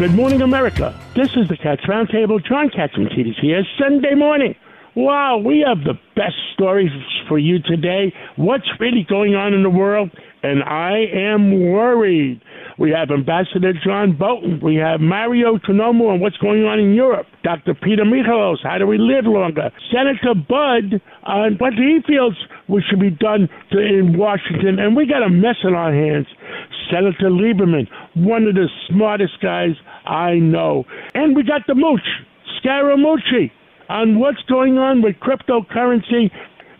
Good morning, America. This is the Cats Roundtable. John Catsimatidis here. Sunday morning. Wow, we have the best stories for you today. What's really going on in the world? And I am worried. We have Ambassador John Bolton. We have Mario Tonomo on what's going on in Europe. Dr. Peter Michalos, how do we live longer? Senator Budd on what he feels we should be done to, in Washington. And we got a mess in our hands. Senator Lieberman, one of the smartest guys I know. And we got the mooch, Scaramucci, on what's going on with cryptocurrency.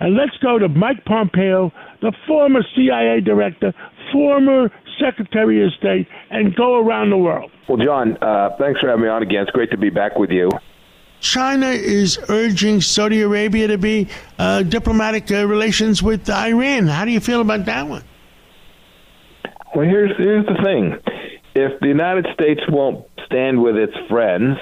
And let's go to Mike Pompeo, the former CIA director, former Secretary of State, and go around the world. Well, John, uh, thanks for having me on again. It's great to be back with you. China is urging Saudi Arabia to be uh, diplomatic uh, relations with Iran. How do you feel about that one? Well, here's here's the thing: if the United States won't stand with its friends,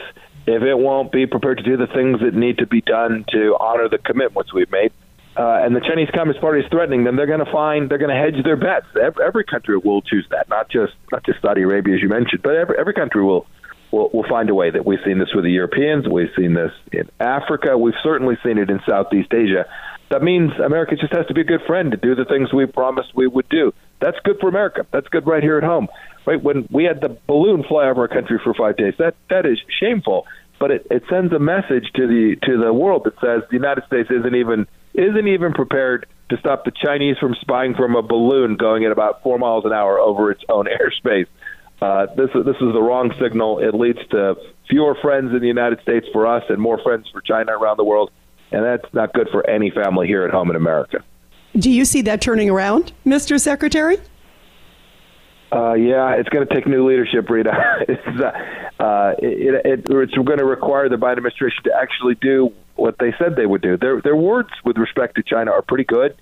if it won't be prepared to do the things that need to be done to honor the commitments we've made, uh, and the Chinese Communist Party is threatening them, they're going to find they're going to hedge their bets. Every, every country will choose that, not just not just Saudi Arabia as you mentioned, but every every country will. Will, we'll find a way that we've seen this with the Europeans, we've seen this in Africa, we've certainly seen it in Southeast Asia. That means America just has to be a good friend to do the things we promised we would do. That's good for America. That's good right here at home. Right when we had the balloon fly over our country for five days, that that is shameful. But it, it sends a message to the to the world that says the United States isn't even isn't even prepared to stop the Chinese from spying from a balloon going at about four miles an hour over its own airspace. Uh, this this is the wrong signal. It leads to fewer friends in the United States for us and more friends for China around the world, and that's not good for any family here at home in America. Do you see that turning around, Mr. Secretary? Uh, yeah, it's going to take new leadership, Rita. it's, uh, uh, it, it, it's going to require the Biden administration to actually do what they said they would do. Their their words with respect to China are pretty good.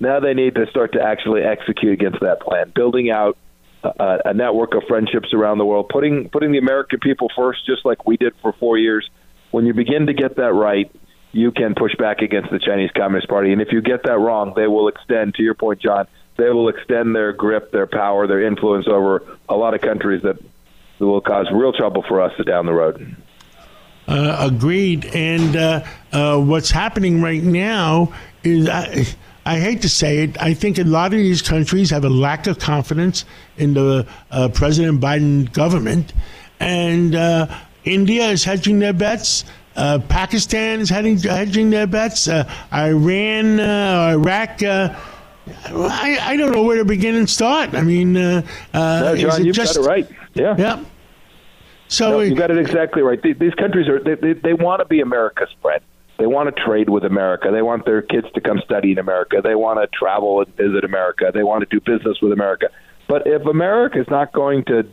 Now they need to start to actually execute against that plan, building out a, network of friendships around the world, putting putting the American people first, just like we did for four years. When you begin to get that right, you can push back against the Chinese Communist Party. And if you get that wrong, they will extend. To your point, John, they will extend their grip, their power, their influence over a lot of countries that will cause real trouble for us down the road. Uh, agreed. And uh, uh, what's happening right now is. I, I hate to say it. I think a lot of these countries have a lack of confidence in the uh, President Biden government, and uh, India is hedging their bets. Uh, Pakistan is hedging, hedging their bets. Iran, Iraq. I, I don't know where to begin and start. I mean, uh, no, John, you've just, got it right. Yeah. Yeah. So no, you got it exactly right. These countries are they, they, they want to be America's friend. They want to trade with America. They want their kids to come study in America. They want to travel and visit America. They want to do business with America. But if America is not going to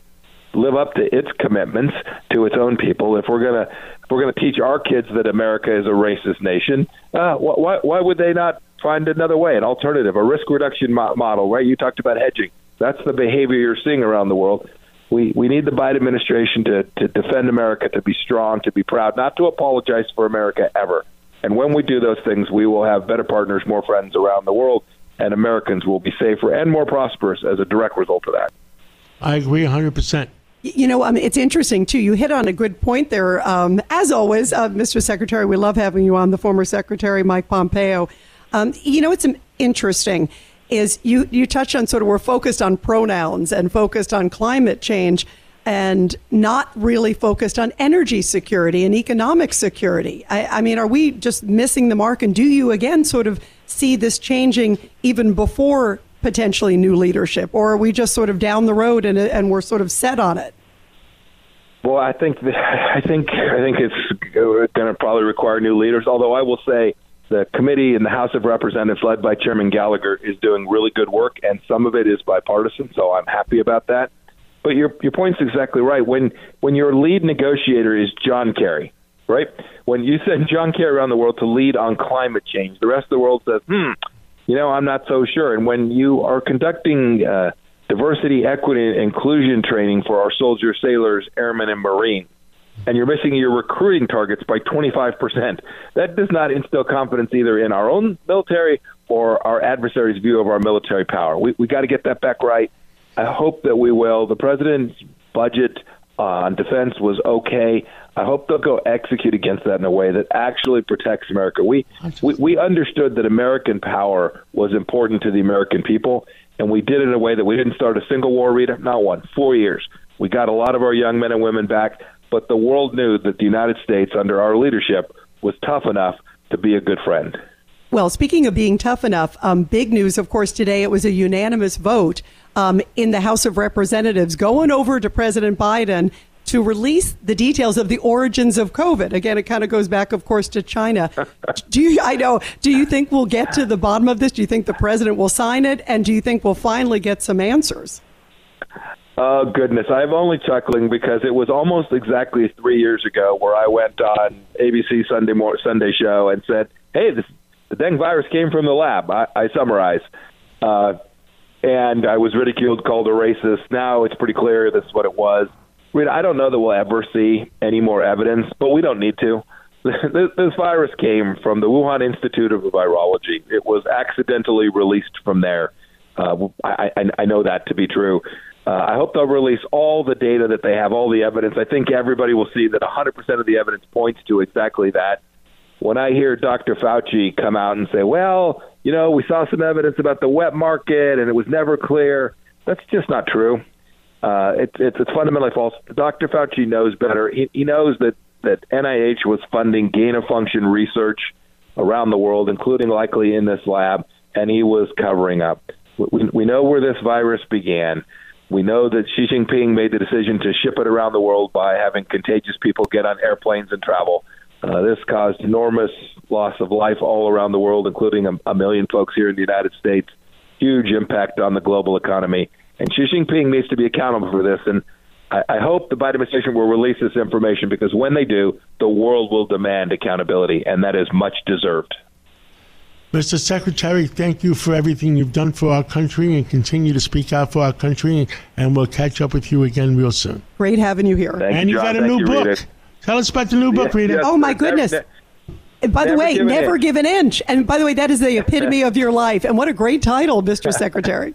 live up to its commitments to its own people, if we're gonna if we're gonna teach our kids that America is a racist nation, uh, why why would they not find another way, an alternative, a risk reduction mo- model? Right? You talked about hedging. That's the behavior you're seeing around the world. We we need the Biden administration to to defend America, to be strong, to be proud, not to apologize for America ever. And when we do those things, we will have better partners, more friends around the world, and Americans will be safer and more prosperous as a direct result of that. I agree 100%. You know, um, it's interesting too. You hit on a good point there. Um, as always, uh, Mr. Secretary, we love having you on. The former Secretary Mike Pompeo. Um, you know, it's interesting is you you touched on sort of we're focused on pronouns and focused on climate change and not really focused on energy security and economic security. I, I, mean, are we just missing the mark? And do you again sort of see this changing even before potentially new leadership, or are we just sort of down the road and, and we're sort of set on it? Well, I think I think I think it's going to probably require new leaders. Although I will say, the committee in the House of Representatives, led by Chairman Gallagher, is doing really good work, and some of it is bipartisan. So I'm happy about that. But your your point's exactly right. When when your lead negotiator is John Kerry, right? When you send John Kerry around the world to lead on climate change, the rest of the world says, "Hmm, you know, I'm not so sure." And when you are conducting uh, diversity, equity, and inclusion training for our soldiers, sailors, airmen, and Marines, and you're missing your recruiting targets by 25%. That does not instill confidence either in our own military or our adversaries' view of our military power. We we got to get that back right. I hope that we will. The president's budget uh, on defense was okay. I hope they'll go execute against that in a way that actually protects America. We, we we understood that American power was important to the American people, and we did it in a way that we didn't start a single war, Rita, not one, four years. We got a lot of our young men and women back, but the world knew that the United States, under our leadership, was tough enough to be a good friend. Well, speaking of being tough enough, um, big news, of course, today it was a unanimous vote um, in the House of Representatives going over to President Biden to release the details of the origins of COVID. Again, it kind of goes back, of course, to China. do you, I know, do you think we'll get to the bottom of this? Do you think the president will sign it? And do you think we'll finally get some answers? Oh goodness, I'm only chuckling because it was almost exactly three years ago where I went on ABC Sunday mor- Sunday show and said, "Hey, this the dengue virus came from the lab. I, I summarize. Uh, and I was ridiculed, called a racist. Now it's pretty clear this is what it was. Mean, I don't know that we'll ever see any more evidence, but we don't need to. this, this virus came from the Wuhan Institute of Virology. It was accidentally released from there. Uh, I, I, I know that to be true. Uh, I hope they'll release all the data that they have, all the evidence. I think everybody will see that 100% of the evidence points to exactly that when I hear Dr. Fauci come out and say, well, you know, we saw some evidence about the wet market and it was never clear, that's just not true. Uh, it's, it's, it's fundamentally false. Dr. Fauci knows better. He, he knows that, that NIH was funding gain of function research around the world, including likely in this lab, and he was covering up. We, we know where this virus began. We know that Xi Jinping made the decision to ship it around the world by having contagious people get on airplanes and travel. Uh, this caused enormous loss of life all around the world, including a, a million folks here in the United States. Huge impact on the global economy. And Xi Jinping needs to be accountable for this. And I, I hope the Biden administration will release this information because when they do, the world will demand accountability, and that is much deserved. Mr. Secretary, thank you for everything you've done for our country and continue to speak out for our country. And we'll catch up with you again real soon. Great having you here. Thank and you, you John. got a Thank new you, book. Rita. Tell us about the new book, Yes, Rita. yes. Oh, my goodness. never- And by the way, give never inch. give an inch. And by the way, that is the epitome of your life. And what a great title, Mr. Secretary.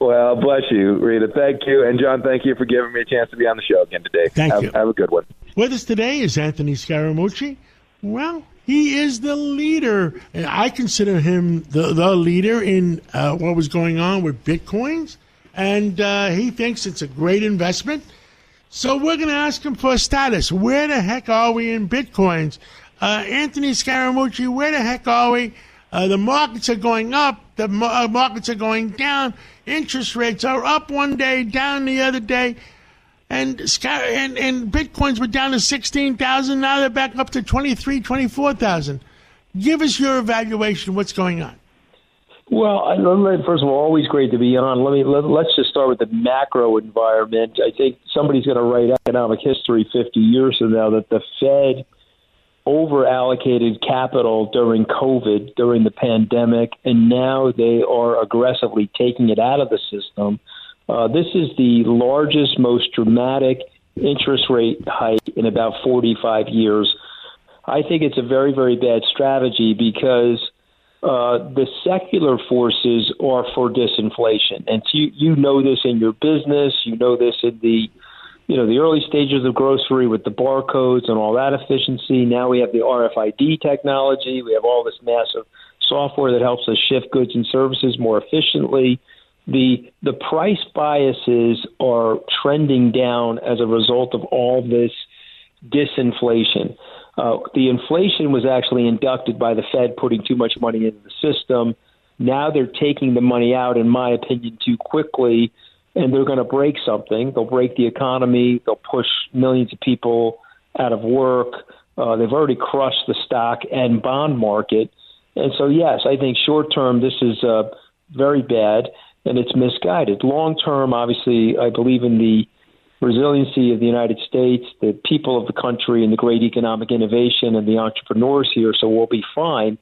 Well, bless you, Rita. Thank you. And John, thank you for giving me a chance to be on the show again today. Thank have, you. Have a good one. With us today is Anthony Scaramucci. Well, he is the leader. and I consider him the, the leader in uh, what was going on with Bitcoins. And uh, he thinks it's a great investment. So we're going to ask him for a status. Where the heck are we in Bitcoins? Uh, Anthony Scaramucci, where the heck are we? Uh, the markets are going up. The uh, markets are going down. Interest rates are up one day, down the other day. And, and and bitcoins were down to 16,000. Now they're back up to 23, 24,000. Give us your evaluation. What's going on? Well, first of all, always great to be on. Let me let, let's just start with the macro environment. I think somebody's going to write economic history 50 years from now that the Fed over allocated capital during COVID, during the pandemic, and now they are aggressively taking it out of the system. Uh, this is the largest, most dramatic interest rate hike in about 45 years. I think it's a very, very bad strategy because uh, the secular forces are for disinflation, and you you know this in your business. You know this in the you know the early stages of grocery with the barcodes and all that efficiency. Now we have the RFID technology. We have all this massive software that helps us shift goods and services more efficiently. The the price biases are trending down as a result of all this disinflation. Uh, the inflation was actually inducted by the Fed putting too much money into the system. Now they're taking the money out, in my opinion, too quickly, and they're going to break something. They'll break the economy. They'll push millions of people out of work. Uh, they've already crushed the stock and bond market. And so, yes, I think short term this is uh, very bad and it's misguided. Long term, obviously, I believe in the resiliency of the United States, the people of the country, and the great economic innovation and the entrepreneurs here, so we'll be fine.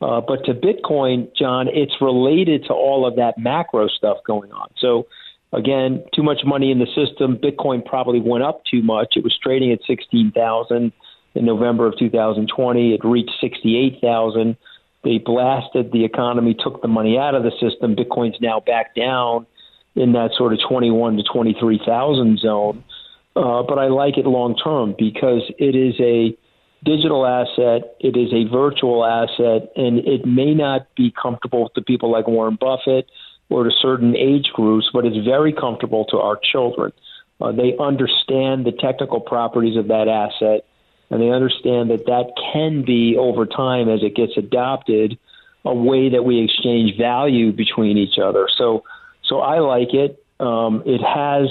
Uh, but to Bitcoin, John, it's related to all of that macro stuff going on. So, again, too much money in the system. Bitcoin probably went up too much. It was trading at 16,000 in November of 2020. It reached 68,000. They blasted the economy, took the money out of the system. Bitcoin's now back down in that sort of 21 to 23,000 zone. Uh, but I like it long term because it is a digital asset, it is a virtual asset, and it may not be comfortable to people like Warren Buffett or to certain age groups, but it's very comfortable to our children. Uh, they understand the technical properties of that asset, and they understand that that can be over time as it gets adopted a way that we exchange value between each other. So so I like it. Um, it has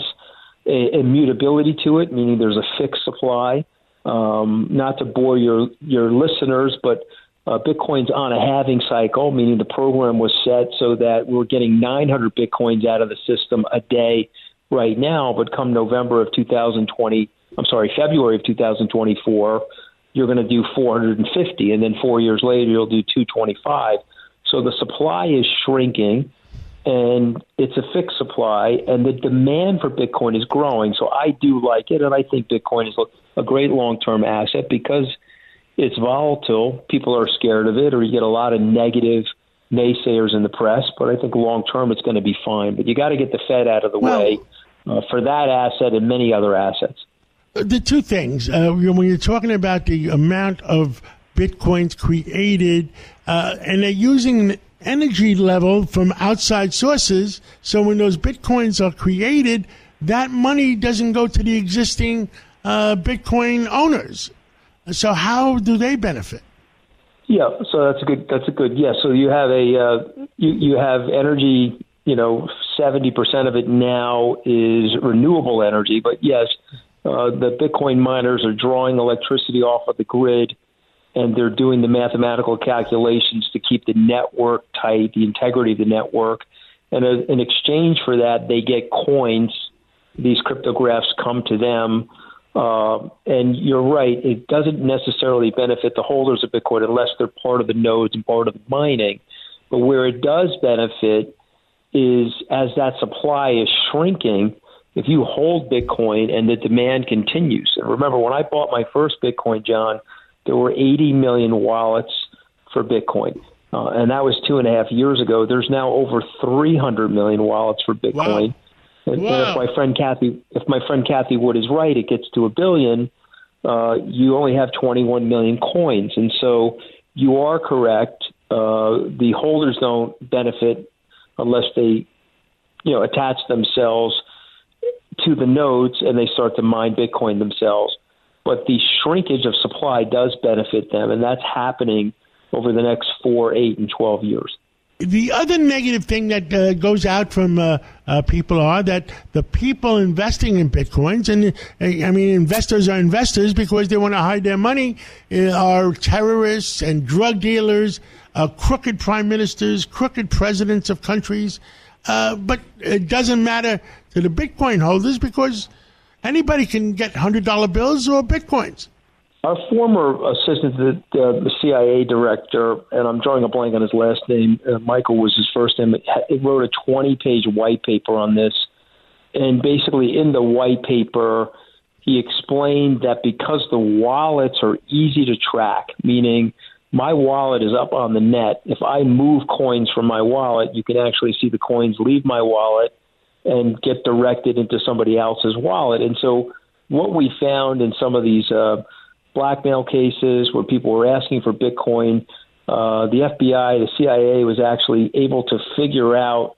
a, immutability to it, meaning there's a fixed supply. Um, not to bore your your listeners, but uh, Bitcoin's on a halving cycle, meaning the program was set so that we're getting 900 Bitcoins out of the system a day right now. But come November of 2020, I'm sorry, February of 2024, you're going to do 450, and then four years later you'll do 225. So the supply is shrinking and it's a fixed supply, and the demand for Bitcoin is growing. So I do like it, and I think Bitcoin is a great long term asset because it's volatile. People are scared of it, or you get a lot of negative naysayers in the press. But I think long term it's going to be fine. But you got to get the Fed out of the well, way uh, for that asset and many other assets. The two things uh, when you're talking about the amount of bitcoins created, uh, and they're using energy level from outside sources. So when those bitcoins are created, that money doesn't go to the existing uh, Bitcoin owners. So how do they benefit? Yeah, so that's a good. That's a good. Yeah, so you have a uh, you you have energy. You know, seventy percent of it now is renewable energy, but yes, uh, the Bitcoin miners are drawing electricity off of the grid and they're doing the mathematical calculations to keep the network tight, the integrity of the network. And in exchange for that, they get coins. These cryptographs come to them. Uh, and you're right, it doesn't necessarily benefit the holders of Bitcoin unless they're part of the nodes and part of the mining. But where it does benefit is as that supply is shrinking, if you hold Bitcoin and the demand continues. And remember, when I bought my first Bitcoin, John, there were 80 million wallets for Bitcoin. Uh, and that was two and a half years ago. There's now over 300 million wallets for Bitcoin. Wow. And, wow. and if my friend Cathie, if my friend Cathie Wood is right, it gets to a billion. Uh, you only have 21 million coins, and so you are correct. Uh, the holders don't benefit unless they, you know, attach themselves to the nodes and they start to mine Bitcoin themselves but the shrinkage of supply does benefit them, and that's happening over the next four, eight, and 12 years. The other negative thing that uh, goes out from uh, uh, people are that the people investing in bitcoins, and uh, I mean, investors are investors because they want to hide their money, uh, are terrorists and drug dealers, uh, crooked prime ministers, crooked presidents of countries. But it doesn't matter to the bitcoin holders because Anybody can get hundred dollar bills or bitcoins. Our former assistant to the, uh, the CIA director, and I'm drawing a blank on his last name. Uh, Michael was his first name. He wrote a 20 page white paper on this, and basically in the white paper, he explained that because the wallets are easy to track, meaning my wallet is up on the net. If I move coins from my wallet, you can actually see the coins leave my wallet and get directed into somebody else's wallet. And so, what we found in some of these uh, blackmail cases where people were asking for Bitcoin, uh, the FBI, the CIA was actually able to figure out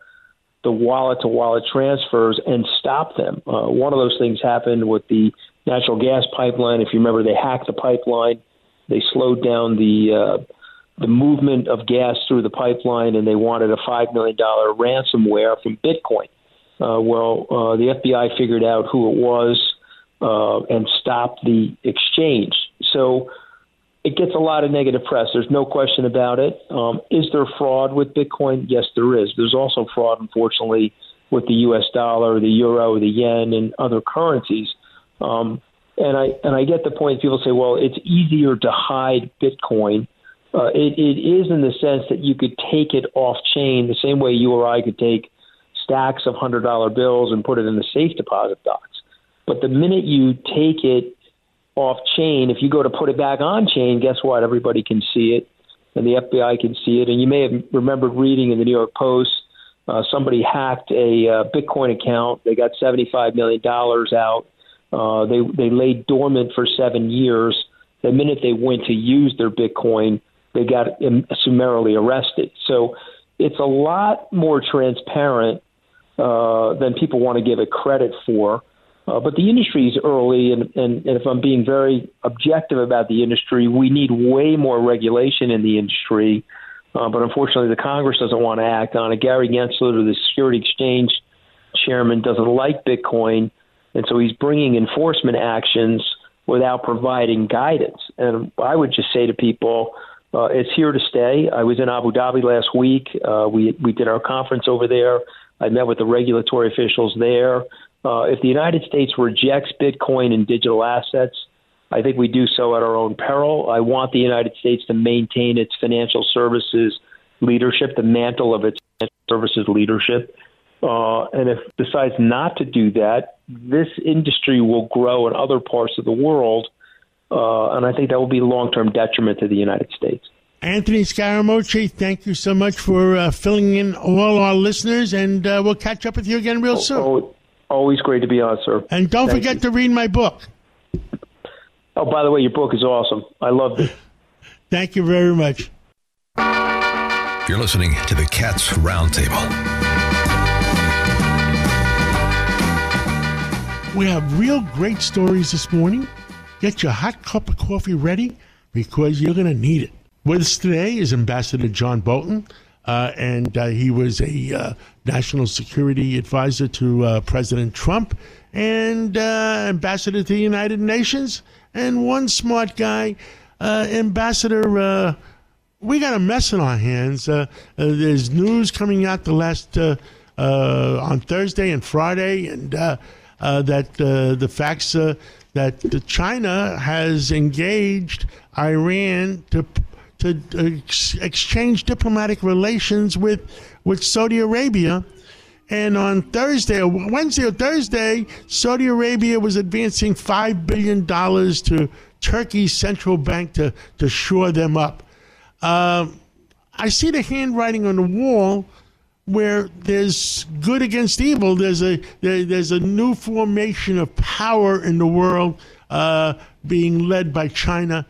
the wallet to wallet transfers and stop them. Uh, one of those things happened with the natural gas pipeline. If you remember, they hacked the pipeline, they slowed down the uh, the movement of gas through the pipeline, and they wanted a five million dollar ransomware from Bitcoin. Uh, well, uh, the FBI figured out who it was uh, and stopped the exchange. So it gets a lot of negative press. There's no question about it. Um, is there fraud with Bitcoin? Yes, there is. There's also fraud, unfortunately, with the U.S. dollar, the euro, the yen, and other currencies. Um, and I and I get the point. People say, well, it's easier to hide Bitcoin. Uh, it, it is in the sense that you could take it off chain the same way you or I could take stacks of hundred dollar bills and put it in the safe deposit box. But the minute you take it off chain, if you go to put it back on chain, guess what? Everybody can see it, and the FBI can see it. And you may have remembered reading in the New York Post uh, somebody hacked a uh, Bitcoin account. They got seventy-five million dollars out. Uh, they they lay dormant for seven years. The minute they went to use their Bitcoin, they got summarily arrested. So it's a lot more transparent uh, than people want to give it credit for. Uh, but the industry is early, and, and, and if I'm being very objective about the industry, we need way more regulation in the industry. Uh, but unfortunately, the Congress doesn't want to act on it. Gary Gensler, the Security Exchange chairman, doesn't like Bitcoin, and so he's bringing enforcement actions without providing guidance. And I would just say to people, uh, it's here to stay. I was in Abu Dhabi last week. Uh, we we did our conference over there. I met with the regulatory officials there. Uh, if the United States rejects Bitcoin and digital assets, I think we do so at our own peril. I want the United States to maintain its financial services leadership, the mantle of its financial services leadership. Uh, and if it decides not to do that, this industry will grow in other parts of the world. Uh, and I think that will be long term detriment to the United States. Anthony Scaramucci, thank you so much for uh, filling in all our listeners, and uh, we'll catch up with you again real soon. Oh, always great to be on, sir. And don't Thank forget you. to read my book. Oh, by the way, your book is awesome. I loved it. Thank you very much. You're listening to the Cats Roundtable. We have real great stories this morning. Get your hot cup of coffee ready because you're going to need it. With us today is Ambassador John Bolton, uh, and uh, he was a uh, national security advisor to uh, President Trump and uh, ambassador to the United Nations. And one smart guy, uh, Ambassador. We got a mess in our hands. There's news coming out the last on Thursday and Friday, and that uh, the facts uh, that China has engaged Iran to to ex- exchange diplomatic relations with with Saudi Arabia. And on Thursday, Wednesday or Thursday, Saudi Arabia was advancing $5 billion to Turkey's central bank to, to shore them up. Um, I see the handwriting on the wall where there's good against evil. There's a there, there's a new formation of power in the world uh, being led by China.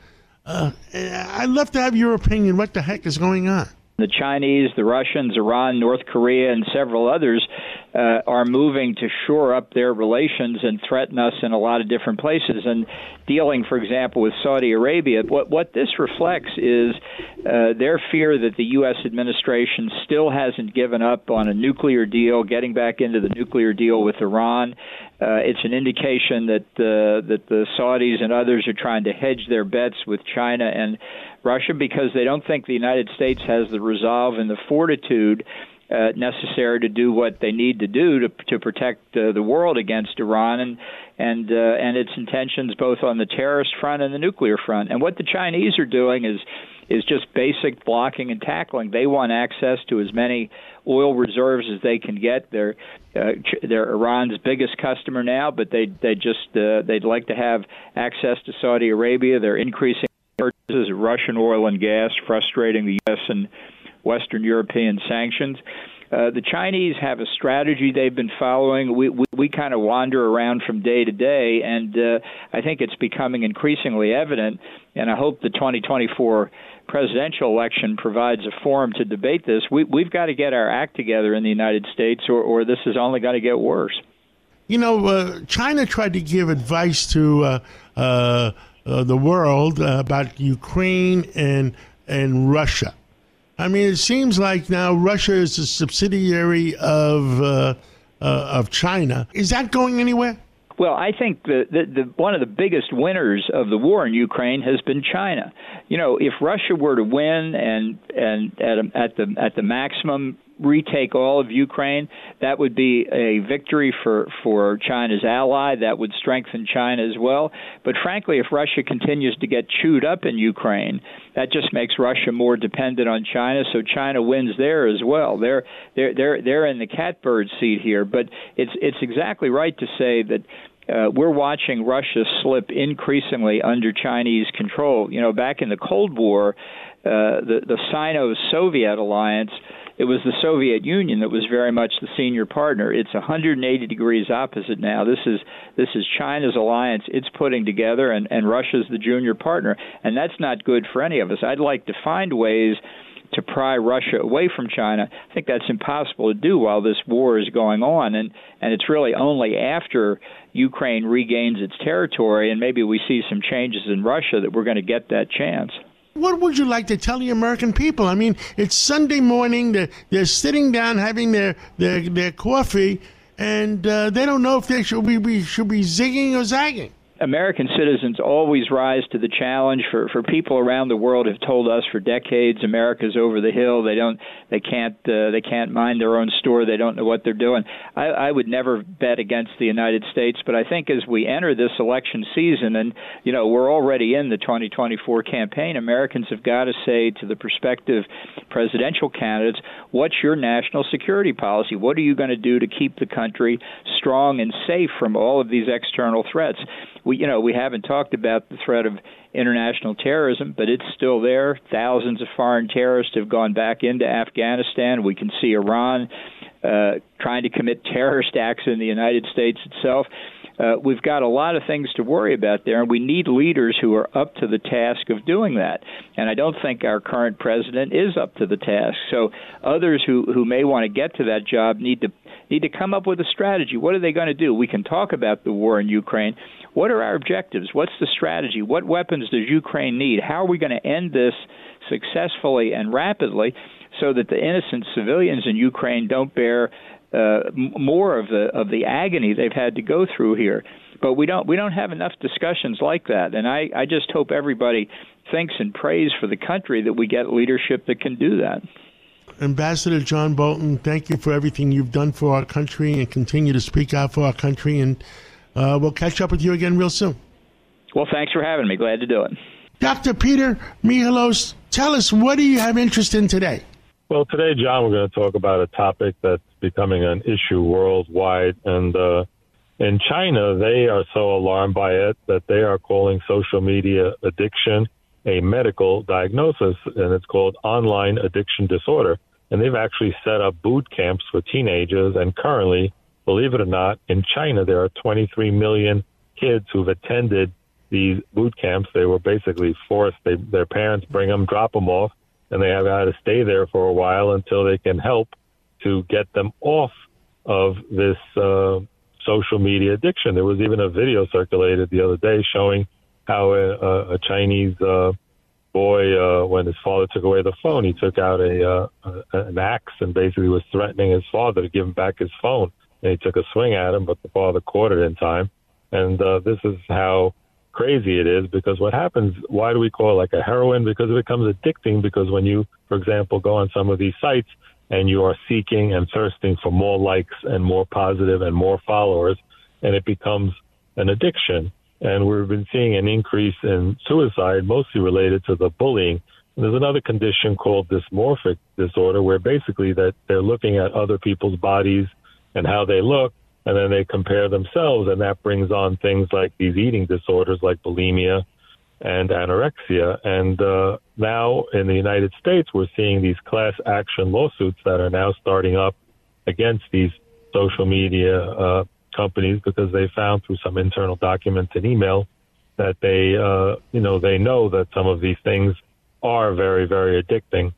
Uh, I'd love to have your opinion. What the heck is going on? The Chinese, the Russians, Iran, North Korea, and several others uh, are moving to shore up their relations and threaten us in a lot of different places. And dealing, for example, with Saudi Arabia, what what this reflects is uh, their fear that the U.S. administration still hasn't given up on a nuclear deal, getting back into the nuclear deal with Iran. Uh, it's an indication that uh, that the Saudis and others are trying to hedge their bets with China and Russia because they don't think the United States has the resolve and the fortitude uh, necessary to do what they need to do to to protect uh, the world against Iran and and uh, and its intentions both on the terrorist front and the nuclear front. And what the Chinese are doing is is just basic blocking and tackling. They want access to as many oil reserves as they can get. They're uh, they're Iran's biggest customer now, but they they just uh, they'd like to have access to Saudi Arabia. They're increasing purchases of Russian oil and gas, frustrating the U.S. and Western European sanctions. Uh, the Chinese have a strategy they've been following. We we, we kind of wander around from day to day, and uh, I think it's becoming increasingly evident. And I hope the 2024 presidential election provides a forum to debate this. We, we've got to get our act together in the United States, or, or this is only going to get worse. You know, uh, China tried to give advice to uh, uh, uh, the world about Ukraine and and Russia. I mean, it seems like now Russia is a subsidiary of uh, uh, of China. Is that going anywhere? Well, I think the, the, the one of the biggest winners of the war in Ukraine has been China. You know, if Russia were to win and and at a, at the at the maximum retake all of Ukraine, that would be a victory for, for China's ally. That would strengthen China as well. But frankly, if Russia continues to get chewed up in Ukraine, that just makes Russia more dependent on China. So China wins there as well. They're they're they're they're in the catbird seat here. But it's it's exactly right to say that uh, we're watching Russia slip increasingly under Chinese control. You know, back in the Cold War, uh, the the Sino-Soviet alliance it was the Soviet Union that was very much the senior partner. It's 180 degrees opposite now. This is this is China's alliance it's putting together, and and Russia's the junior partner, and that's not good for any of us. I'd like to find ways to pry Russia away from China. I think that's impossible to do while this war is going on, and and it's really only after Ukraine regains its territory and maybe we see some changes in Russia that we're going to get that chance. What would you like to tell the American people? I mean, it's Sunday morning. They're, they're sitting down having their, their, their coffee, and uh, they don't know if they should be, be, should be zigging or zagging. American citizens always rise to the challenge. For for people around the world have told us for decades, America's over the hill. They don't, they can't, uh, they can't mind their own store. They don't know what they're doing. I, I would never bet against the United States, but I think as we enter this election season, and you know we're already in the 2024 campaign, Americans have got to say to the prospective presidential candidates, what's your national security policy? What are you going to do to keep the country strong and safe from all of these external threats? We you know we haven't talked about the threat of international terrorism, but it's still there. Thousands of foreign terrorists have gone back into Afghanistan. We can see Iran uh, trying to commit terrorist acts in the United States itself. Uh, we've got a lot of things to worry about there, and we need leaders who are up to the task of doing that. And I don't think our current president is up to the task. So others who who may want to get to that job need to need to come up with a strategy. What are they going to do? We can talk about the war in Ukraine. What are our objectives? What's the strategy? What weapons does Ukraine need? How are we going to end this successfully and rapidly so that the innocent civilians in Ukraine don't bear uh, more of the of the agony they've had to go through here? But we don't we don't have enough discussions like that, and I I just hope everybody thinks and prays for the country that we get leadership that can do that. Ambassador John Bolton, thank you for everything you've done for our country and continue to speak out for our country. And uh, we'll catch up with you again real soon. Well, thanks for having me. Glad to do it. Dr. Peter Michalos, tell us what do you have interest in today? Well, today, John, we're going to talk about a topic that's becoming an issue worldwide. And uh, in China, they are so alarmed by it that they are calling social media addiction a medical diagnosis, and it's called online addiction disorder. And they've actually set up boot camps for teenagers. And currently, believe it or not, in China, there are 23 million kids who've attended these boot camps. They were basically forced. They, their parents bring them, drop them off, and they have to stay there for a while until they can help to get them off of this uh, social media addiction. There was even a video circulated the other day showing how a, a Chinese uh, boy, uh, when his father took away the phone, he took out a, uh, an axe and basically was threatening his father to give him back his phone. He took a swing at him, but the father caught it in time. And uh, this is how crazy it is because what happens, why do we call it like a heroin? Because it becomes addicting because when you, for example, go on some of these sites and you are seeking and thirsting for more likes and more positive and more followers, and it becomes an addiction and we've been seeing an increase in suicide, mostly related to the bullying. And there's another condition called dysmorphic disorder, where basically that they're looking at other people's bodies and how they look, and then they compare themselves, and that brings on things like these eating disorders like bulimia and anorexia. And uh, now in the United States, we're seeing these class action lawsuits that are now starting up against these social media uh, companies because they found through some internal documents and email that they, uh, you know, they know that some of these things are very, very addicting.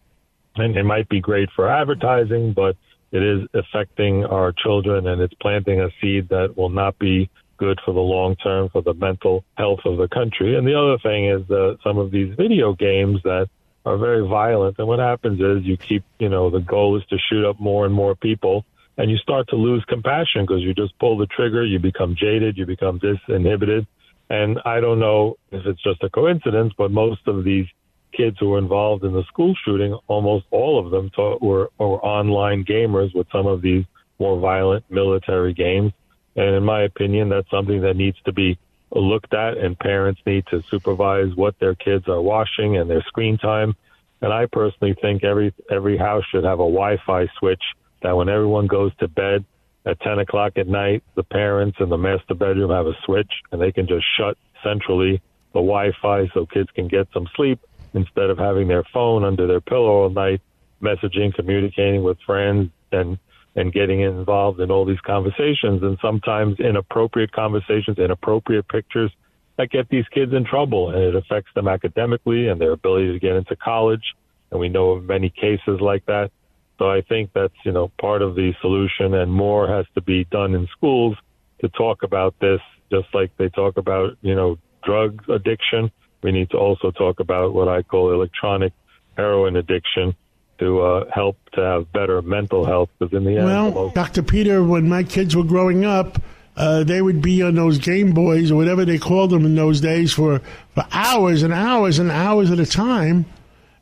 And it might be great for advertising, but it is affecting our children and it's planting a seed that will not be good for the long term for the mental health of the country. And the other thing is that some of these video games that are very violent. And what happens is you keep, you know, the goal is to shoot up more and more people and you start to lose compassion because you just pull the trigger, you become jaded, you become disinhibited. And I don't know if it's just a coincidence, but most of these kids who were involved in the school shooting, almost all of them taught, were, were online gamers with some of these more violent military games. And in my opinion, that's something that needs to be looked at, and parents need to supervise what their kids are watching and their screen time. And I personally think every every house should have a Wi-Fi switch that when everyone goes to bed at 10 o'clock at night, the parents in the master bedroom have a switch, and they can just shut centrally the Wi-Fi so kids can get some sleep instead of having their phone under their pillow all night, messaging, communicating with friends, and and getting involved in all these conversations and sometimes inappropriate conversations, inappropriate pictures that get these kids in trouble and it affects them academically and their ability to get into college. And we know of many cases like that. So I think that's, you know, part of the solution and more has to be done in schools to talk about this, just like they talk about, you know, drug addiction. We need to also talk about what I call electronic heroin addiction to uh, help to have better mental health. Because in the end, Well, most- Dr. Peter, when my kids were growing up, uh, they would be on those Game Boys or whatever they called them in those days for, for hours and hours and hours at a time.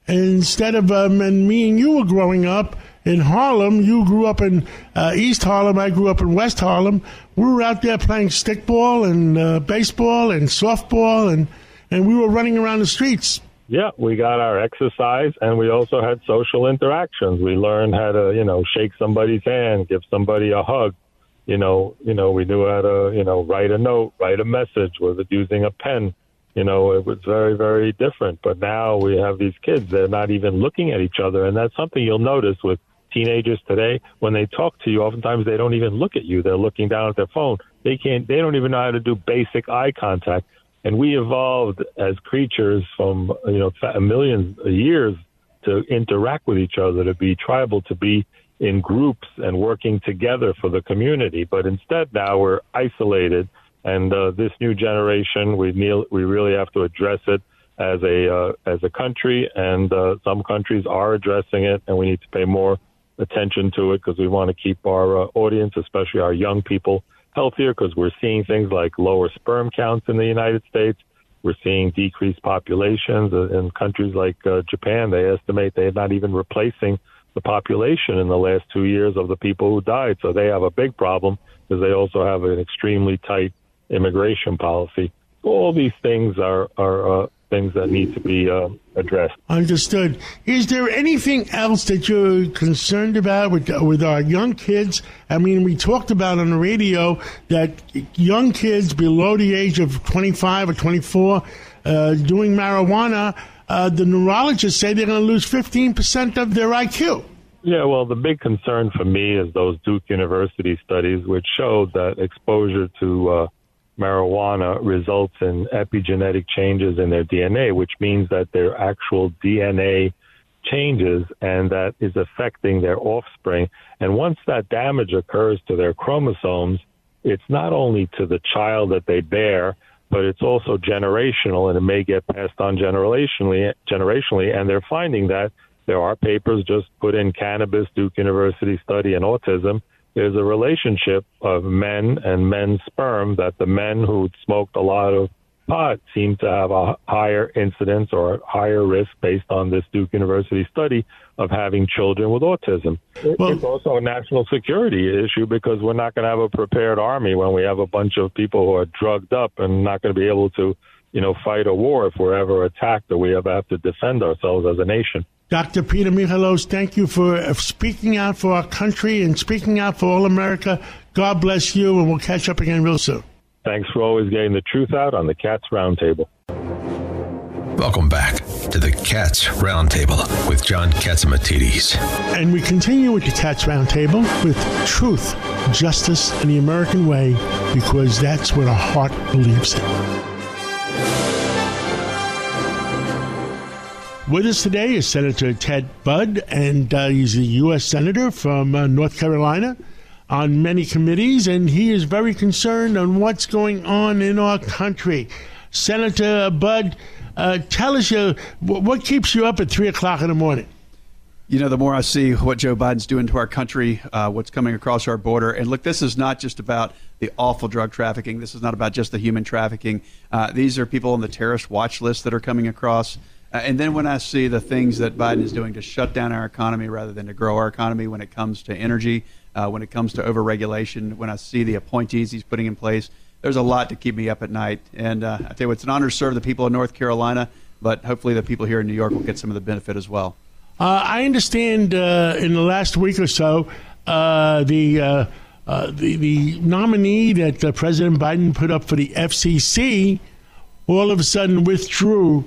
And instead of, um, and me and you were growing up in Harlem, you grew up in uh, East Harlem, I grew up in West Harlem. We were out there playing stickball and uh, baseball and softball, and, and we were running around the streets. Yeah, we got our exercise and we also had social interactions. We learned how to, you know, shake somebody's hand, give somebody a hug. You know, you know, we knew how to, you know, write a note, write a message, was it using a pen? You know, it was very, very different. But now we have these kids, they're not even looking at each other. And that's something you'll notice with teenagers today. When they talk to you, oftentimes they don't even look at you. They're looking down at their phone. They can't, they don't even know how to do basic eye contact. And we evolved as creatures from, you know, millions of years to interact with each other, to be tribal, to be in groups and working together for the community. But instead, now we're isolated. And uh, this new generation, we kneel, we really have to address it as a uh, as a country. And uh, some countries are addressing it, and we need to pay more attention to it because we want to keep our uh, audience, especially our young people, healthier. Because we're seeing things like lower sperm counts in the United States. We're seeing decreased populations in countries like uh, Japan. They estimate they're not even replacing the population in the last two years of the people who died. So they have a big problem because they also have an extremely tight immigration policy. All these things are are uh, things that need to be uh, addressed. Understood. Is there anything else that you're concerned about with with our young kids? I mean, we talked about on the radio that young kids below the age of 25 or 24 uh, doing marijuana. Uh, the neurologists say they're going to lose 15 percent of their IQ. Yeah, well, the big concern for me is those Duke University studies, which showed that exposure to uh, marijuana results in epigenetic changes in their DNA, which means that their actual DNA changes and that is affecting their offspring. And once that damage occurs to their chromosomes, it's not only to the child that they bear, but it's also generational and it may get passed on generationally generationally and they're finding that there are papers just put in cannabis duke university study and autism there's a relationship of men and men's sperm that the men who smoked a lot of pot seem to have a higher incidence or higher risk based on this Duke University study of having children with autism. Well- it's also a national security issue because we're not going to have a prepared army when we have a bunch of people who are drugged up and not going to be able to, you know, fight a war if we're ever attacked or we ever have to defend ourselves as a nation. Dr. Peter Michalos, thank you for uh, speaking out for our country and speaking out for all America. God bless you, and we'll catch up again real soon. Thanks for always getting the truth out on the Cats Roundtable. Welcome back to the Cats Roundtable with John Catsimatidis. And we continue with the Cats Roundtable with truth, justice, and the American way because that's what our heart believes in. With us today is Senator Ted Budd, and uh, he's a U.S. Senator from uh, North Carolina on many committees, and he is very concerned on what's going on in our country. Senator Budd, uh, tell us wh- what keeps you up at 3 o'clock in the morning? You know, the more I see what Joe Biden's doing to our country, uh, what's coming across our border, and look, this is not just about the awful drug trafficking. This is not about just the human trafficking. Uh, these are people on the terrorist watch list that are coming across. Uh, and then when I see the things that Biden is doing to shut down our economy rather than to grow our economy when it comes to energy, uh, when it comes to overregulation, when I see the appointees he's putting in place, there's a lot to keep me up at night. And uh, I tell you what, it's an honor to serve the people of North Carolina, but hopefully the people here in New York will get some of the benefit as well. Uh, I understand uh, in the last week or so, uh, the, the the nominee that President Biden put up for the FCC all of a sudden withdrew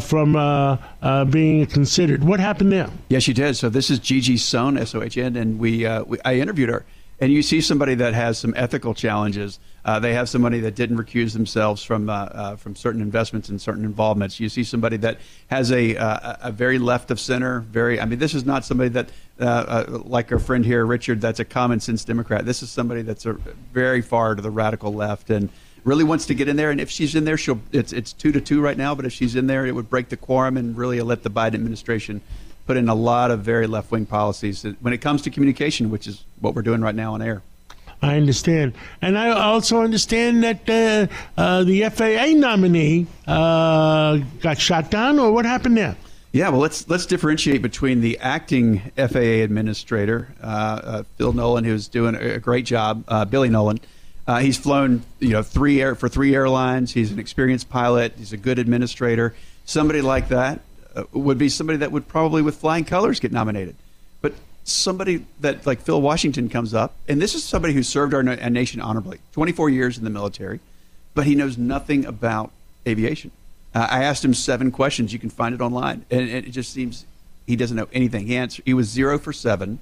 from being considered. What happened there? Yes, she did. So this is Gigi Sohn, S O H N, and we, we I interviewed her and you see somebody that has some ethical challenges. Uh, they have somebody that didn't recuse themselves from uh, uh, from certain investments and certain involvements. You see somebody that has a uh, a very left of center. Very, I mean, this is not somebody that uh, uh, like our friend here, Richard. That's a common sense Democrat. This is somebody that's a, very far to the radical left and really wants to get in there. And if she's in there, she'll it's it's two to two right now. But if she's in there, it would break the quorum and really let the Biden administration put in a lot of very left wing policies when it comes to communication, which is what we're doing right now on air. I understand, and I also understand that uh, uh, the FAA nominee uh, got shot down, or what happened there? Yeah, well, let's let's differentiate between the acting FAA administrator, uh, uh, Phil Nolan, who's doing a great job, uh, Billy Nolan. He's flown, you know, three air for three airlines. He's an experienced pilot. He's a good administrator. Somebody like that uh, would be somebody that would probably, with flying colors, get nominated. But somebody that like Phil Washington comes up, and this is somebody who served our, our nation honorably, 24 years in the military, but he knows nothing about aviation. Uh, I asked him seven questions. You can find it online, and, and, it just seems he doesn't know anything. He answered. He was zero for seven,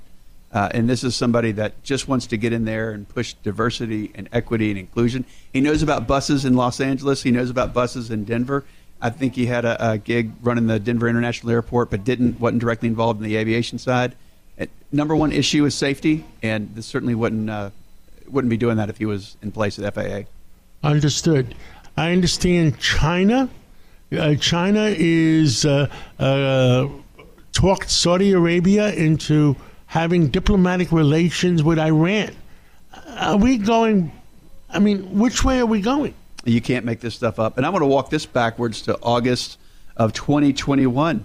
uh, and this is somebody that just wants to get in there and push diversity and equity and inclusion. He knows about buses in Los Angeles. He knows about buses in Denver. I think he had a, a, gig running the Denver International Airport, but didn't wasn't directly involved in the aviation side. number one issue is safety, and this certainly wouldn't uh, wouldn't be doing that if he was in place at FAA. Understood. I understand China. Uh, China is uh, uh, talked Saudi Arabia into having diplomatic relations with Iran. Are we going? I mean, which way are we going? You can't make this stuff up. And I'm going to walk this backwards to August of 2021.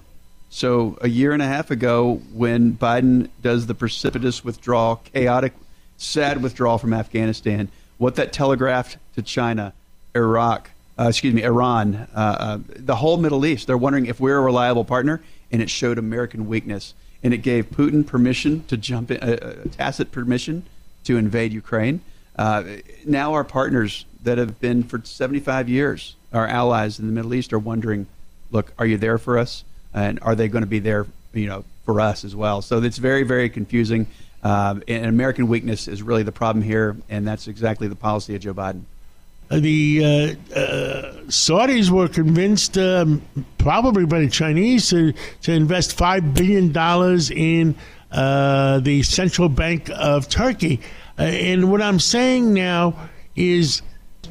So a year and a half ago, when Biden does the precipitous withdrawal, chaotic, sad withdrawal from Afghanistan, what that telegraphed to China, Iraq, uh, excuse me, Iran, uh, uh, the whole Middle East, they're wondering if we're a reliable partner, and it showed American weakness. And it gave Putin permission to jump in, uh, uh, tacit permission to invade Ukraine. Uh, now our partners that have been for 75 years, our allies in the Middle East, are wondering, look, are you there for us? And are they going to be there, you know, for us as well? So it's very, very confusing. Um, and American weakness is really the problem here, and that's exactly the policy of Joe Biden. The uh, uh, Saudis were convinced, um, probably by the Chinese, to, to invest $5 billion in uh, the central bank of Turkey. Uh, and what I'm saying now is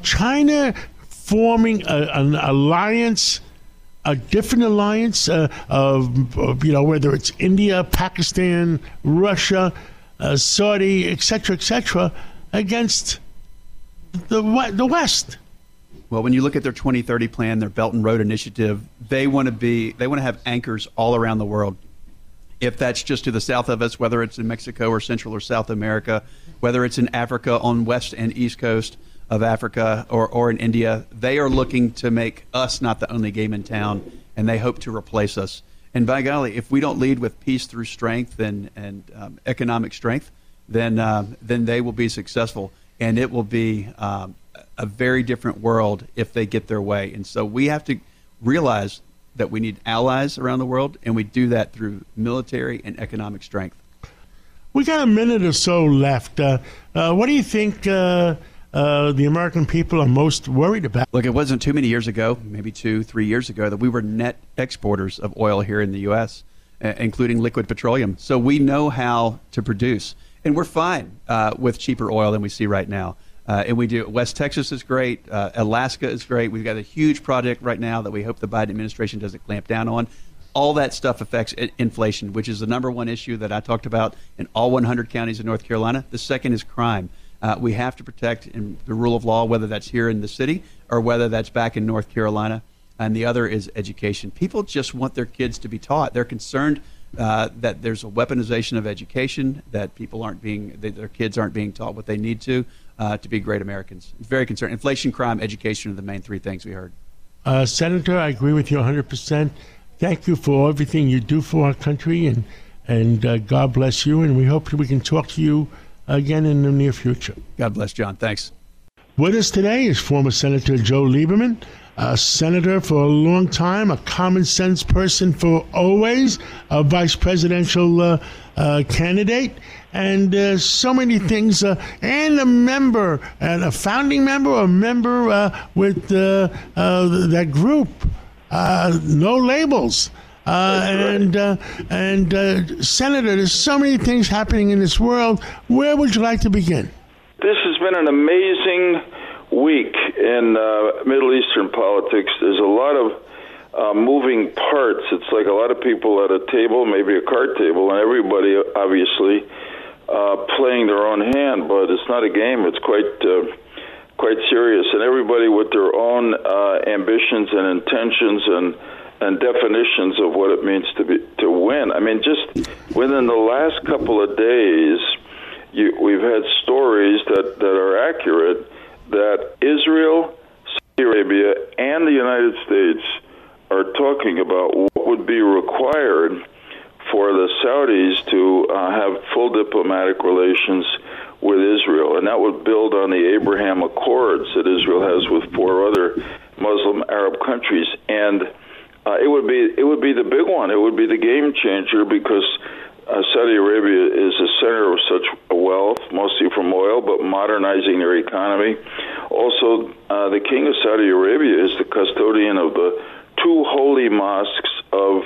China forming a, an alliance, a different alliance uh, of, of, you know, whether it's India, Pakistan, Russia, uh, Saudi, etc., etc., against the the West. Well, when you look at their 2030 plan, their Belt and Road Initiative, they want to be they want to have anchors all around the world. If that's just to the south of us, whether it's in Mexico or Central or South America, whether it's in Africa on west and east coast, of Africa or, or in India, they are looking to make us not the only game in town, and they hope to replace us. And by golly, if we don't lead with peace through strength and, and um, economic strength, then, uh, then they will be successful. And it will be um, a very different world if they get their way. And so we have to realize that we need allies around the world, and we do that through military and economic strength. We got a minute or so left. Uh, uh, what do you think? Uh, uh, the American people are most worried about. Look, it wasn't too many years ago, maybe two, three years ago, that we were net exporters of oil here in the U.S., uh, including liquid petroleum. So we know how to produce, and we're fine uh, with cheaper oil than we see right now. Uh, and we do. West Texas is great. Uh, Alaska is great. We've got a huge project right now that we hope the Biden administration doesn't clamp down on. all that stuff affects i- inflation, which is the number one issue that I talked about in all 100 counties in North Carolina. The second is crime. Uh, we have to protect the rule of law, whether that's here in the city or whether that's back in North Carolina. And the other is education. People just want their kids to be taught. They're concerned uh, that there's a weaponization of education, that people aren't being, that their kids aren't being taught what they need to uh, to be great Americans. Very concerned. Inflation, crime, education are the main three things we heard. Uh, Senator, I agree with you 100%. Thank you for everything you do for our country, and, and uh, God bless you. And we hope we can talk to you again in the near future. God bless, John. Thanks. With us today is former Senator Joe Lieberman, a senator for a long time, a common sense person for always, a vice presidential uh, uh, candidate, and uh, so many things, uh, and a member, and a founding member, a member uh, with uh, that group, No Labels. And and Senator, there's so many things happening in this world. Where would you like to begin? This has been an amazing week in uh, Middle Eastern politics. There's a lot of uh, moving parts. It's like a lot of people at a table, maybe a card table, and everybody obviously uh, playing their own hand. But it's not a game. It's quite uh, quite serious, and everybody with their own uh, ambitions and intentions and and definitions of what it means to be to win. I mean, just within the last couple of days, you, we've had stories that that are accurate that Israel, Saudi Arabia, and the United States are talking about what would be required for the Saudis to uh, have full diplomatic relations with Israel, and that would build on the Abraham Accords that Israel has with four other Muslim Arab countries, and uh, it would be it would be the big one. It would be the game changer because uh, Saudi Arabia is a center of such wealth, mostly from oil, but modernizing their economy. Also, uh, the king of Saudi Arabia is the custodian of the two holy mosques of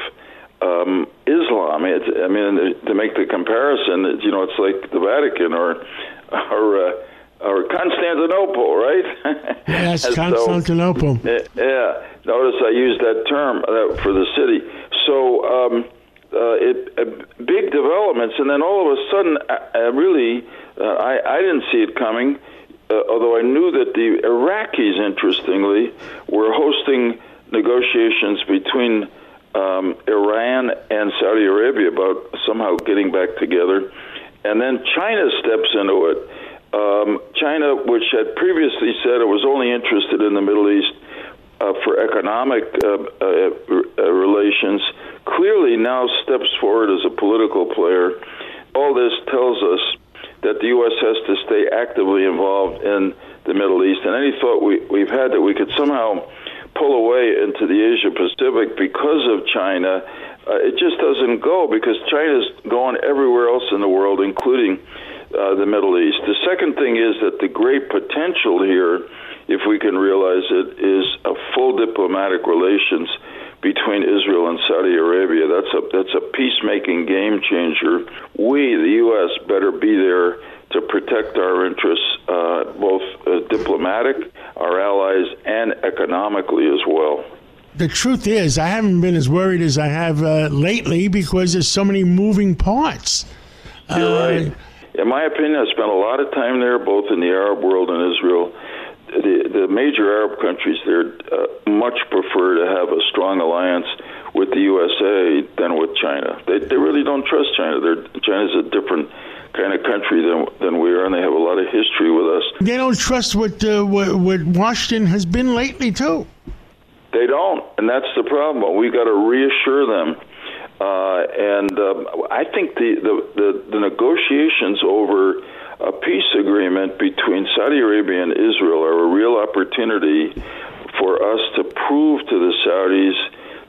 um, Islam. It's, I mean, to make the comparison, it's, you know, it's like the Vatican or or uh, or Constantinople, right? Yes, so- Constantinople. yeah, yeah. Notice I used that term uh, for the city. So um, uh, it uh, big developments, and then all of a sudden, uh, uh, really, uh, I, I didn't see it coming. Uh, although I knew that the Iraqis, interestingly, were hosting negotiations between um, Iran and Saudi Arabia about somehow getting back together, and then China steps into it. Um, China, which had previously said it was only interested in the Middle East uh, for economic uh, relations, clearly now steps forward as a political player. All this tells us that the U.S. has to stay actively involved in the Middle East. And any thought we, we've had that we could somehow pull away into the Asia Pacific because of China, uh, it just doesn't go because China's going everywhere else in the world, including uh, the Middle East. The second thing is that the great potential here, if we can realize it, is a full diplomatic relations between Israel and Saudi Arabia. That's a that's a peacemaking game changer. We, the U.S., better be there to protect our interests, uh, both uh, diplomatic, our allies, and economically as well. The truth is, I haven't been as worried as I have uh, lately because there's so many moving parts. You're right. In my opinion, I spent a lot of time there, both in the Arab world and Israel. Major Arab countries there uh, much prefer to have a strong alliance with the USA than with China. They, they really don't trust China. They're, China's a different kind of country than than we are, and they have a lot of history with us. They don't trust what, uh, what what Washington has been lately too. They don't, and that's the problem. We've got to reassure them. Uh, and um, I think the, the, the, the negotiations over a peace agreement between Saudi Arabia and Israel are a real opportunity for us to prove to the Saudis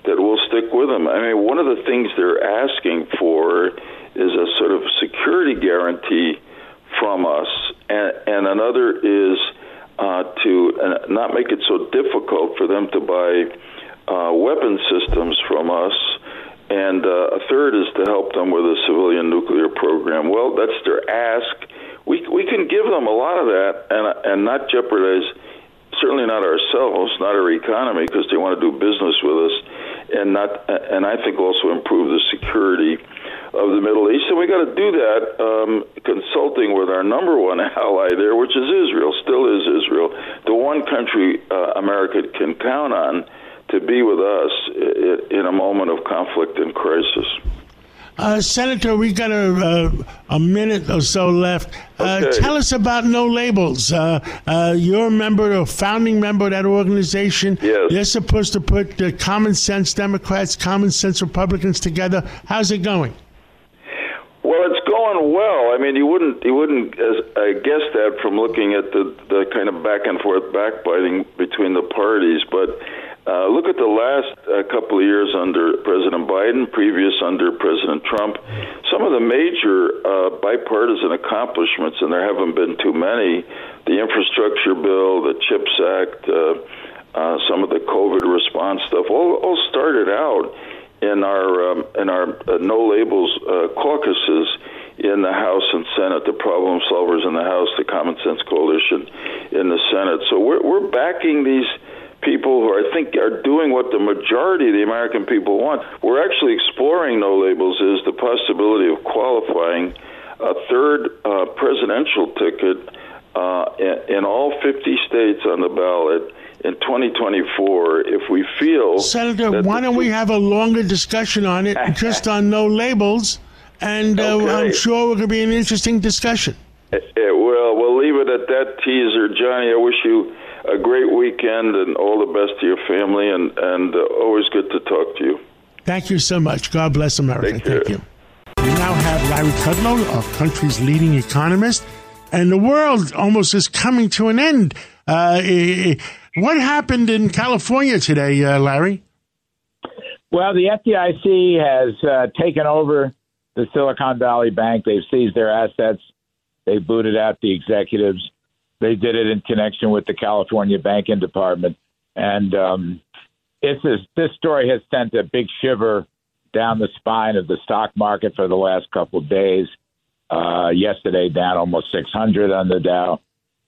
that we'll stick with them. I mean, one of the things they're asking for is a sort of security guarantee from us, and, and another is uh, to uh, not make it so difficult for them to buy uh, weapon systems from us. And uh, a third is to help them with a civilian nuclear program. Well, that's their ask. We we can give them a lot of that, and and not jeopardize, certainly not ourselves, not our economy, because they want to do business with us. and not and I think also improve the security of the Middle East. And we got to do that um, consulting with our number one ally there, which is Israel. Still is Israel, the one country uh, America can count on to be with us in a moment of conflict and crisis. Uh, Senator, we got a, uh, a minute or so left. Uh, Okay. Tell us about No Labels. Uh, uh, you're a member, a founding member of that organization. Yes. They're supposed to put the common sense Democrats, common sense Republicans together. How's it going? Well, it's going well. I mean, you wouldn't you wouldn't I guess that from looking at the the kind of back and forth backbiting between the parties, but. Uh, look at the last uh, couple of years under President Biden, previous under President Trump. Some of the major uh, bipartisan accomplishments, and there haven't been too many the infrastructure bill, the CHIPS Act, uh, uh, some of the COVID response stuff, all, all started out in our um, in our uh, no labels caucuses in the House and Senate, the problem solvers in the House, the Common Sense Coalition in the Senate. So we're we're backing these people who I think are doing what the majority of the American people want. We're actually exploring no labels is the possibility of qualifying a third uh, presidential ticket uh, in, in all 50 states on the ballot in 2024 if we feel Senator, why don't we have a longer discussion on it, just on No Labels? And uh, Okay. I'm sure it could be an interesting discussion. It, it will. We'll leave it at that teaser, Johnny. I wish you a great weekend and all the best to your family, and and uh, always good to talk to you. Thank you so much. God bless America. Thank you. We now have Larry Kudlow, our country's leading economist, and the world almost is coming to an end. Uh, what happened in California today, uh, Larry? Well, the FDIC has uh, taken over the Silicon Valley Bank. They've seized their assets. They booted out the executives. They did it in connection with the California Banking Department. And um, it's this, this story has sent a big shiver down the spine of the stock market for the last couple of days. Uh, yesterday, down almost 600 on the Dow.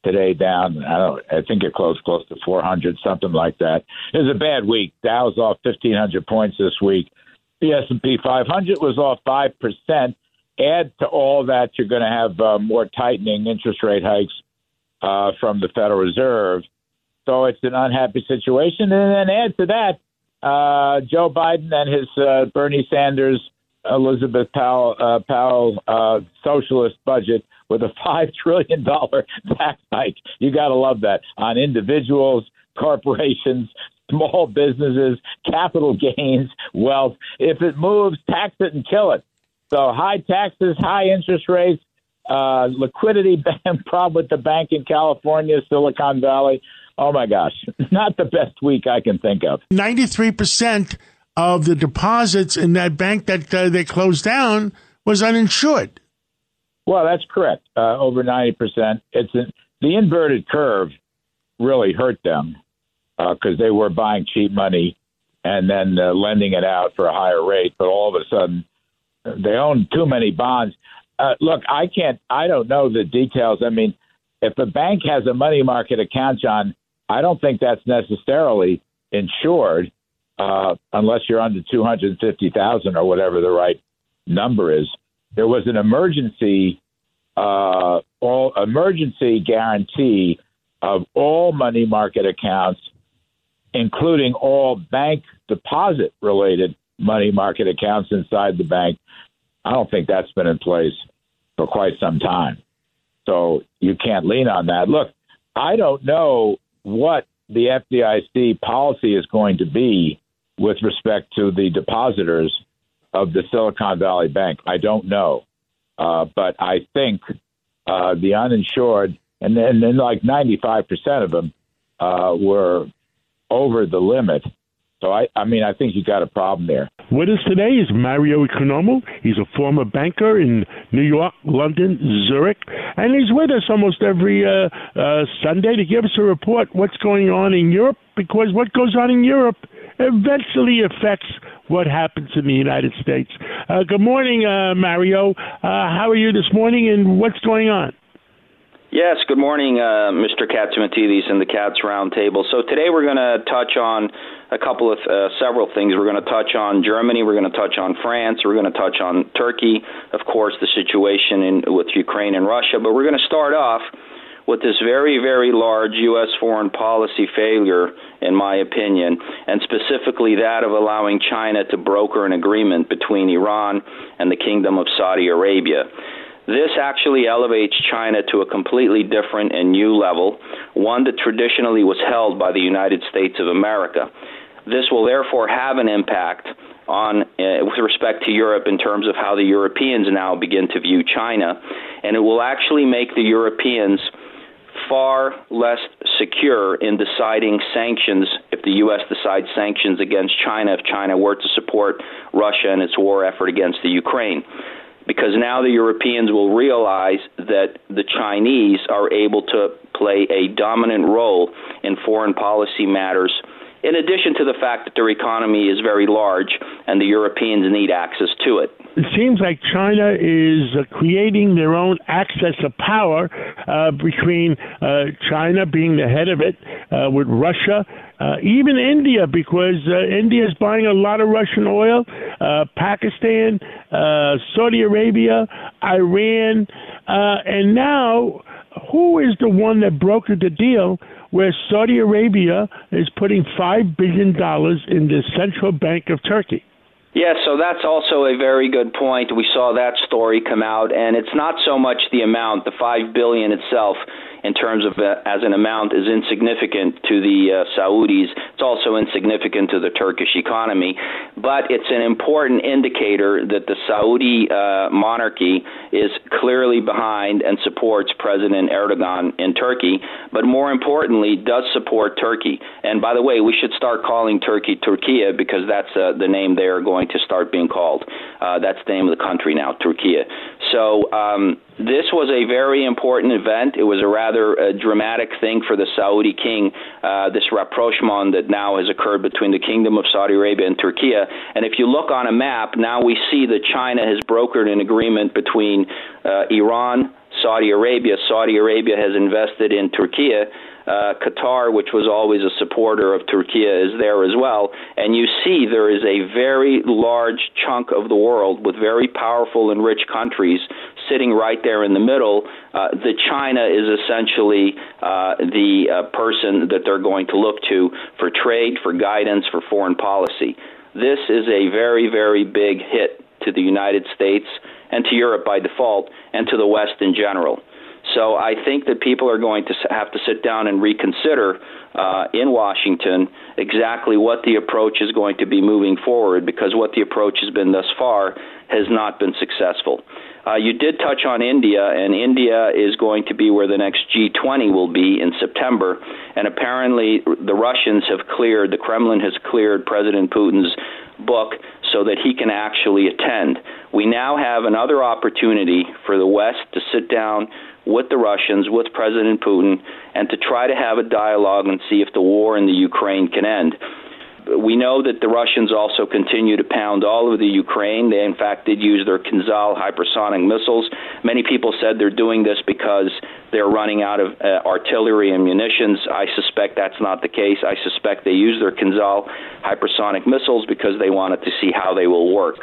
Today, down. I don't. I think it closed close to 400, something like that. It was a bad week. Dow's off 1,500 points this week. The S&P 500 was off five percent. Add to all that, you're going to have uh, more tightening interest rate hikes uh, from the Federal Reserve. So it's an unhappy situation. And then add to that, uh, Joe Biden and his uh, Bernie Sanders, Elizabeth Powell, uh, Powell uh, socialist budget with a five trillion dollar tax hike. You got to love that on individuals, corporations, small businesses, capital gains, wealth. If it moves, tax it and kill it. So high taxes, high interest rates, uh, liquidity problem with the bank in California, Silicon Valley. Oh my gosh, not the best week I can think of. 93% of the deposits in that bank that uh, they closed down was uninsured. Well, that's correct. Uh, over ninety percent. It's an, the inverted curve really hurt them because they were buying cheap money and then uh, lending it out for a higher rate. But all of a sudden, they own too many bonds. Uh, look, I can't. I don't know the details. I mean, if a bank has a money market account, John, I don't think that's necessarily insured uh, unless you're under two hundred fifty thousand or whatever the right number is. There was an emergency uh, all emergency guarantee of all money market accounts, including all bank deposit related money market accounts inside the bank. I don't think that's been in place for quite some time. So you can't lean on that. Look, I don't know what the FDIC policy is going to be with respect to the depositors of the Silicon Valley Bank. I don't know. Uh, but I think uh, the uninsured, and then, then like 95% of them uh, were over the limit. So, I, I mean, I think you got a problem there. With us today is Mario Economo. He's a former banker in New York, London, Zurich, and he's with us almost every uh, uh, Sunday to give us a report what's going on in Europe because what goes on in Europe eventually affects what happens in the United States. Uh, good morning, uh, Mario. Uh, how are you this morning, and what's going on? Yes, good morning, uh, Mr. Catsimatidis and the Cats Roundtable. So today we're going to touch on a couple of uh, several things. We're going to touch on Germany, we're going to touch on France, we're going to touch on Turkey, of course, the situation in, with Ukraine and Russia. But we're going to start off with this very, very large U.S. foreign policy failure, in my opinion, and specifically that of allowing China to broker an agreement between Iran and the Kingdom of Saudi Arabia. This actually elevates China to a completely different and new level, one that traditionally was held by the United States of America. This will therefore have an impact on uh, with respect to Europe in terms of how the Europeans now begin to view China, and it will actually make the Europeans far less secure in deciding sanctions if the U.S. decides sanctions against China if China were to support Russia in its war effort against the Ukraine because now the Europeans will realize that the Chinese are able to play a dominant role in foreign policy matters. In addition to the fact that their economy is very large and the Europeans need access to it. It seems like China is uh, creating their own access of power uh, between uh, China being the head of it, uh, with Russia uh, even India, because uh, India is buying a lot of Russian oil, Pakistan, Saudi Arabia, Iran, and now who is the one that brokered the deal where Saudi Arabia is putting $5 billion in the central bank of Turkey? Yes, so that's also a very good point. We saw that story come out, and it's not so much the amount, the five billion itself in terms of uh, as an amount is insignificant to the uh, Saudis. Also insignificant to the Turkish economy, but it's an important indicator that the Saudi uh, monarchy is clearly behind and supports President Erdogan in Turkey, but more importantly, does support Turkey. And by the way, we should start calling Turkey Türkiye because that's uh, the name they are going to start being called. Uh, that's the name of the country now, Türkiye. So um, this was a very important event. It was a rather uh, dramatic thing for the Saudi king, uh, this rapprochement that now has occurred between the Kingdom of Saudi Arabia and Turkey. And if you look on a map, now we see that China has brokered an agreement between uh, Iran, Saudi Arabia. Saudi Arabia has invested in Turkey uh, Qatar, which was always a supporter of Turkey, is there as well. And you see there is a very large chunk of the world with very powerful and rich countries sitting right there in the middle. Uh, that China is essentially uh, the uh, person that they're going to look to for trade, for guidance, for foreign policy. This is a very, very big hit to the United States and to Europe by default, and to the West in general. So I think that people are going to have to sit down and reconsider uh, in Washington exactly what the approach is going to be moving forward because what the approach has been thus far has not been successful. Uh, you did touch on India, and India is going to be where the next G20 will be in September. And apparently, the Russians have cleared, the Kremlin has cleared President Putin's book so that he can actually attend. We now have another opportunity for the West to sit down with the Russians, with President Putin, and to try to have a dialogue and see if the war in the Ukraine can end. We know that the Russians also continue to pound all over the Ukraine. They, in fact, did use their Kinzhal hypersonic missiles. Many people said they're doing this because they're running out of uh, artillery and munitions. I suspect that's not the case. I suspect they use their Kinzhal hypersonic missiles because they wanted to see how they will work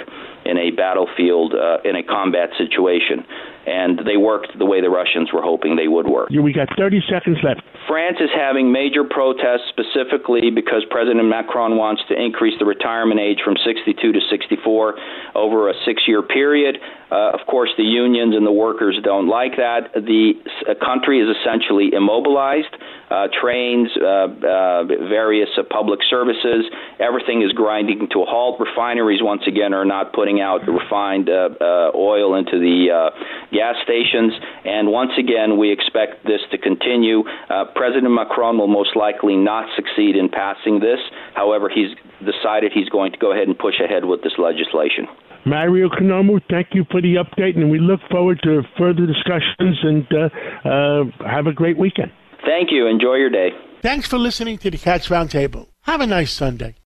in a battlefield, uh, in a combat situation and they worked the way the Russians were hoping they would work. We got 30 seconds left. France is having major protests specifically because President Macron wants to increase the retirement age from 62 to 64 over a six year period. Uh, of course, the unions and the workers don't like that. The uh, country is essentially immobilized. Uh, trains, uh, uh, various uh, public services, everything is grinding to a halt. Refineries, once again, are not putting out refined oil into the gas stations. And once again, we expect this to continue. President Macron will most likely not succeed in passing this. However, he's decided he's going to go ahead and push ahead with this legislation. Mario Konomu, thank you for the update, and we look forward to further discussions and uh, uh, have a great weekend. Thank you. Enjoy your day. Thanks for listening to the Cats Roundtable. Have a nice Sunday.